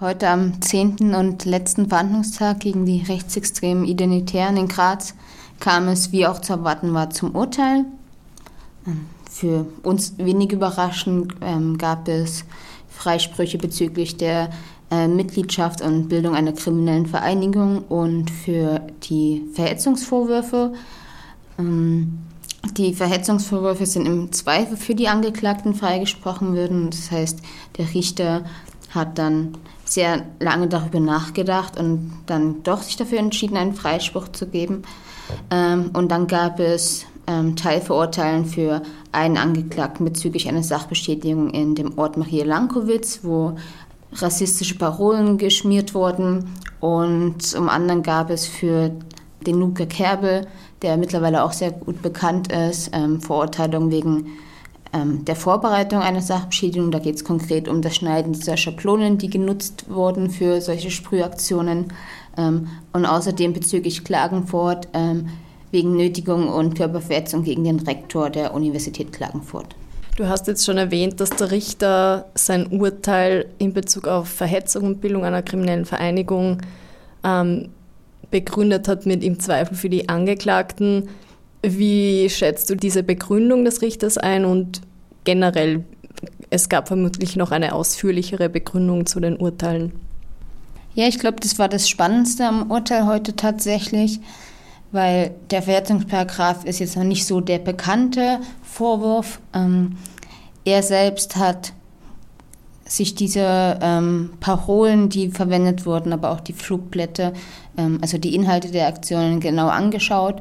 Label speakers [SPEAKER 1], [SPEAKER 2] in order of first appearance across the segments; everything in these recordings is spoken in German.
[SPEAKER 1] Heute am 10. und letzten Verhandlungstag gegen die rechtsextremen Identitären in Graz kam es, wie auch zu erwarten war, zum Urteil. Für uns wenig überraschend ähm, gab es Freisprüche bezüglich der äh, Mitgliedschaft und Bildung einer kriminellen Vereinigung und für die Verhetzungsvorwürfe. Ähm, die Verhetzungsvorwürfe sind im Zweifel für die Angeklagten freigesprochen würden. Das heißt, der Richter hat dann sehr lange darüber nachgedacht und dann doch sich dafür entschieden, einen Freispruch zu geben. Ähm, und dann gab es ähm, Teilverurteilen für einen Angeklagten bezüglich einer Sachbestätigung in dem Ort Maria Lankowitz, wo rassistische Parolen geschmiert wurden. Und zum anderen gab es für den Luca Kerbel, der mittlerweile auch sehr gut bekannt ist, ähm, Verurteilung wegen ähm, der Vorbereitung einer Sachbeschädigung. Da geht es konkret um das Schneiden dieser Schablonen, die genutzt wurden für solche Sprühaktionen. Ähm, und außerdem bezüglich Klagenfurt ähm, wegen Nötigung und Körperverletzung gegen den Rektor der Universität Klagenfurt.
[SPEAKER 2] Du hast jetzt schon erwähnt, dass der Richter sein Urteil in Bezug auf Verhetzung und Bildung einer kriminellen Vereinigung ähm, begründet hat mit im Zweifel für die Angeklagten. Wie schätzt du diese Begründung des Richters ein und generell, es gab vermutlich noch eine ausführlichere Begründung zu den Urteilen?
[SPEAKER 1] Ja, ich glaube, das war das Spannendste am Urteil heute tatsächlich, weil der Verwertungsparagraf ist jetzt noch nicht so der bekannte Vorwurf. Ähm, er selbst hat sich diese ähm, Parolen, die verwendet wurden, aber auch die Flugblätter, ähm, also die Inhalte der Aktionen genau angeschaut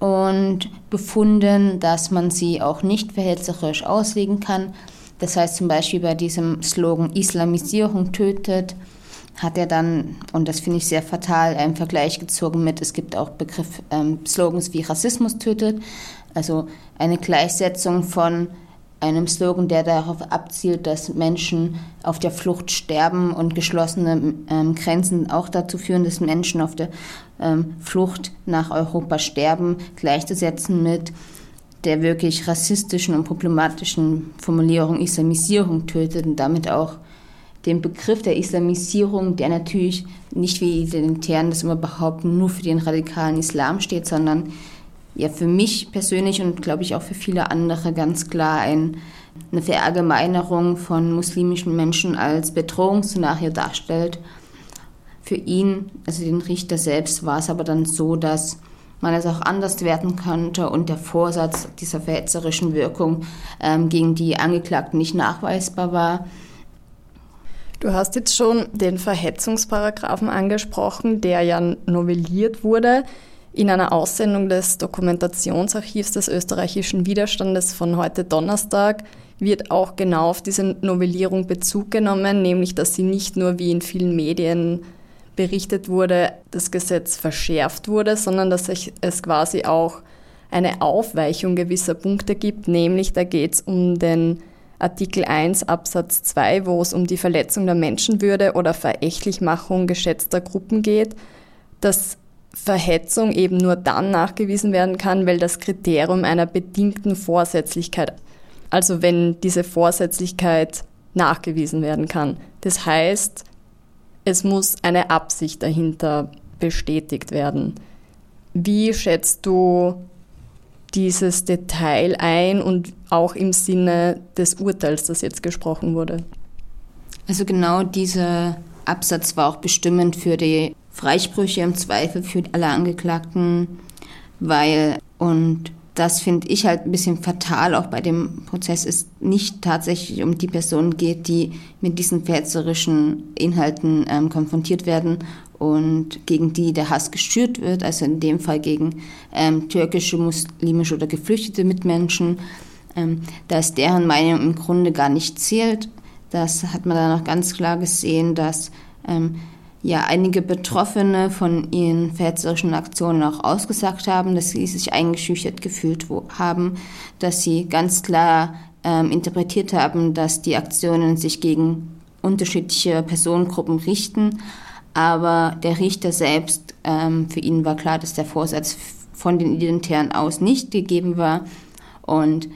[SPEAKER 1] und befunden, dass man sie auch nicht verhetzerisch auslegen kann. Das heißt zum Beispiel bei diesem Slogan Islamisierung tötet, hat er dann, und das finde ich sehr fatal, einen Vergleich gezogen mit, es gibt auch Begriff, ähm, Slogans wie Rassismus tötet, also eine Gleichsetzung von einem Slogan, der darauf abzielt, dass Menschen auf der Flucht sterben und geschlossene ähm, Grenzen auch dazu führen, dass Menschen auf der ähm, Flucht nach Europa sterben, gleichzusetzen mit der wirklich rassistischen und problematischen Formulierung Islamisierung tötet und damit auch den Begriff der Islamisierung, der natürlich nicht wie die Identitären das immer behaupten, nur für den radikalen Islam steht, sondern ja für mich persönlich und glaube ich auch für viele andere ganz klar ein, eine Verallgemeinerung von muslimischen Menschen als Bedrohungsszenario darstellt. Für ihn, also den Richter selbst, war es aber dann so, dass man es auch anders werten könnte und der Vorsatz dieser verhetzerischen Wirkung ähm, gegen die Angeklagten nicht nachweisbar war.
[SPEAKER 2] Du hast jetzt schon den Verhetzungsparagraphen angesprochen, der ja novelliert wurde. In einer Aussendung des Dokumentationsarchivs des österreichischen Widerstandes von heute Donnerstag wird auch genau auf diese Novellierung Bezug genommen, nämlich dass sie nicht nur wie in vielen Medien berichtet wurde, das Gesetz verschärft wurde, sondern dass es quasi auch eine Aufweichung gewisser Punkte gibt, nämlich da geht es um den Artikel 1 Absatz 2, wo es um die Verletzung der Menschenwürde oder Verächtlichmachung geschätzter Gruppen geht. Das Verhetzung eben nur dann nachgewiesen werden kann, weil das Kriterium einer bedingten Vorsätzlichkeit, also wenn diese Vorsätzlichkeit nachgewiesen werden kann. Das heißt, es muss eine Absicht dahinter bestätigt werden. Wie schätzt du dieses Detail ein und auch im Sinne des Urteils, das jetzt gesprochen wurde?
[SPEAKER 1] Also genau dieser Absatz war auch bestimmend für die Freisprüche im Zweifel für alle Angeklagten, weil, und das finde ich halt ein bisschen fatal auch bei dem Prozess, es nicht tatsächlich um die Personen geht, die mit diesen verzerischen Inhalten ähm, konfrontiert werden und gegen die der Hass geschürt wird, also in dem Fall gegen ähm, türkische, muslimische oder geflüchtete Mitmenschen, ähm, dass deren Meinung im Grunde gar nicht zählt. Das hat man dann auch ganz klar gesehen, dass ähm, ja einige Betroffene von ihren verhetzerischen Aktionen auch ausgesagt haben, dass sie sich eingeschüchtert gefühlt haben, dass sie ganz klar ähm, interpretiert haben, dass die Aktionen sich gegen unterschiedliche Personengruppen richten. Aber der Richter selbst, ähm, für ihn war klar, dass der Vorsatz von den Identitären aus nicht gegeben war. Und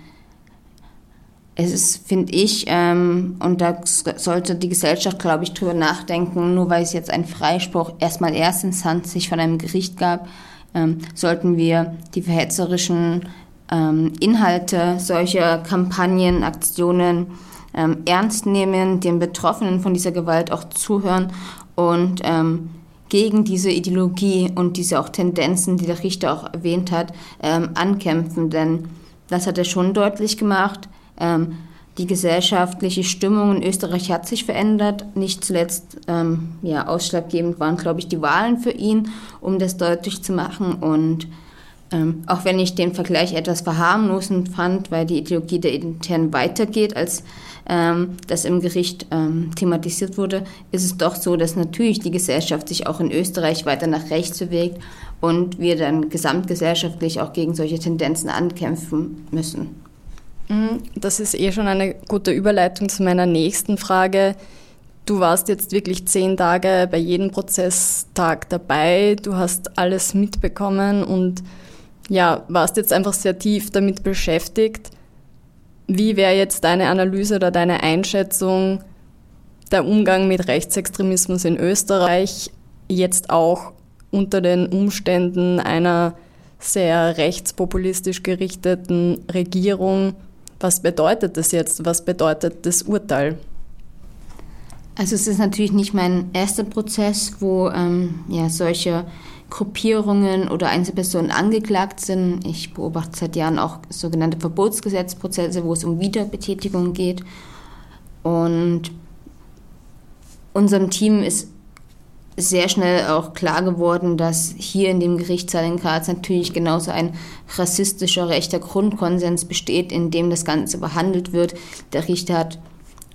[SPEAKER 1] es ist, finde ich, ähm, und da sollte die Gesellschaft, glaube ich, drüber nachdenken, nur weil es jetzt einen Freispruch erstmal Erstinstanz sich von einem Gericht gab, ähm, sollten wir die verhetzerischen ähm, Inhalte solcher Kampagnen, Aktionen ähm, ernst nehmen, den Betroffenen von dieser Gewalt auch zuhören und ähm, gegen diese Ideologie und diese auch Tendenzen, die der Richter auch erwähnt hat, ähm, ankämpfen. Denn das hat er schon deutlich gemacht. Ähm, die gesellschaftliche Stimmung in Österreich hat sich verändert. Nicht zuletzt ähm, ja, ausschlaggebend waren, glaube ich, die Wahlen für ihn, um das deutlich zu machen. Und ähm, auch wenn ich den Vergleich etwas verharmlosend fand, weil die Ideologie der Internen weitergeht, als ähm, das im Gericht ähm, thematisiert wurde, ist es doch so, dass natürlich die Gesellschaft sich auch in Österreich weiter nach rechts bewegt und wir dann gesamtgesellschaftlich auch gegen solche Tendenzen ankämpfen müssen.
[SPEAKER 2] Mhm, das ist eh schon eine gute Überleitung zu meiner nächsten Frage. Du warst jetzt wirklich zehn Tage bei jedem Prozesstag dabei, du hast alles mitbekommen und ja, warst jetzt einfach sehr tief damit beschäftigt. Wie wäre jetzt deine Analyse oder deine Einschätzung der Umgang mit Rechtsextremismus in Österreich jetzt auch unter den Umständen einer sehr rechtspopulistisch gerichteten Regierung? Was bedeutet das jetzt? Was bedeutet das Urteil?
[SPEAKER 1] Also es ist natürlich nicht mein erster Prozess, wo ähm, ja, solche Gruppierungen oder Einzelpersonen angeklagt sind. Ich beobachte seit Jahren auch sogenannte Verbotsgesetzprozesse, wo es um Wiederbetätigung geht. Und unserem Team ist sehr schnell auch klar geworden, dass hier in dem Gerichtssaal in Graz natürlich genauso ein rassistischer rechter Grundkonsens besteht, in dem das Ganze behandelt wird. Der Richter hat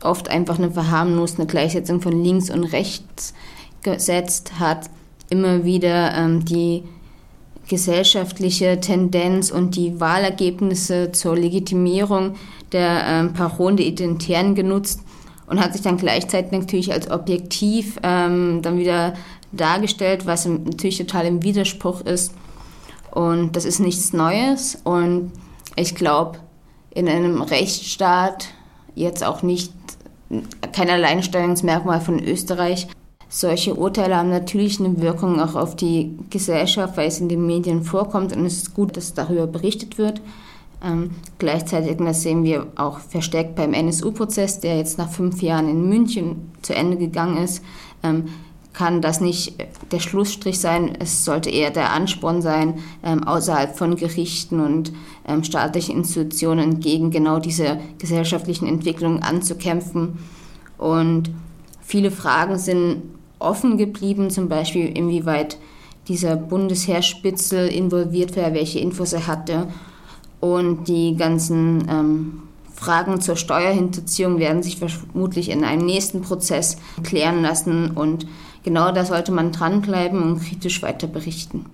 [SPEAKER 1] oft einfach eine verharmlosende Gleichsetzung von links und rechts gesetzt, hat immer wieder ähm, die gesellschaftliche Tendenz und die Wahlergebnisse zur Legitimierung der ähm, Parolen der Identitären genutzt und hat sich dann gleichzeitig natürlich als objektiv ähm, dann wieder dargestellt, was natürlich total im Widerspruch ist. Und das ist nichts Neues. Und ich glaube, in einem Rechtsstaat jetzt auch nicht kein Alleinstellungsmerkmal von Österreich. Solche Urteile haben natürlich eine Wirkung auch auf die Gesellschaft, weil es in den Medien vorkommt und es ist gut, dass darüber berichtet wird. Ähm, gleichzeitig, das sehen wir auch verstärkt beim NSU-Prozess, der jetzt nach fünf Jahren in München zu Ende gegangen ist, ähm, kann das nicht der Schlussstrich sein. Es sollte eher der Ansporn sein, ähm, außerhalb von Gerichten und ähm, staatlichen Institutionen gegen genau diese gesellschaftlichen Entwicklungen anzukämpfen. Und viele Fragen sind offen geblieben, zum Beispiel inwieweit dieser Bundesheerspitzel involviert war, welche Infos er hatte und die ganzen ähm, Fragen zur Steuerhinterziehung werden sich vermutlich in einem nächsten Prozess klären lassen. Und genau da sollte man dranbleiben und kritisch weiter berichten.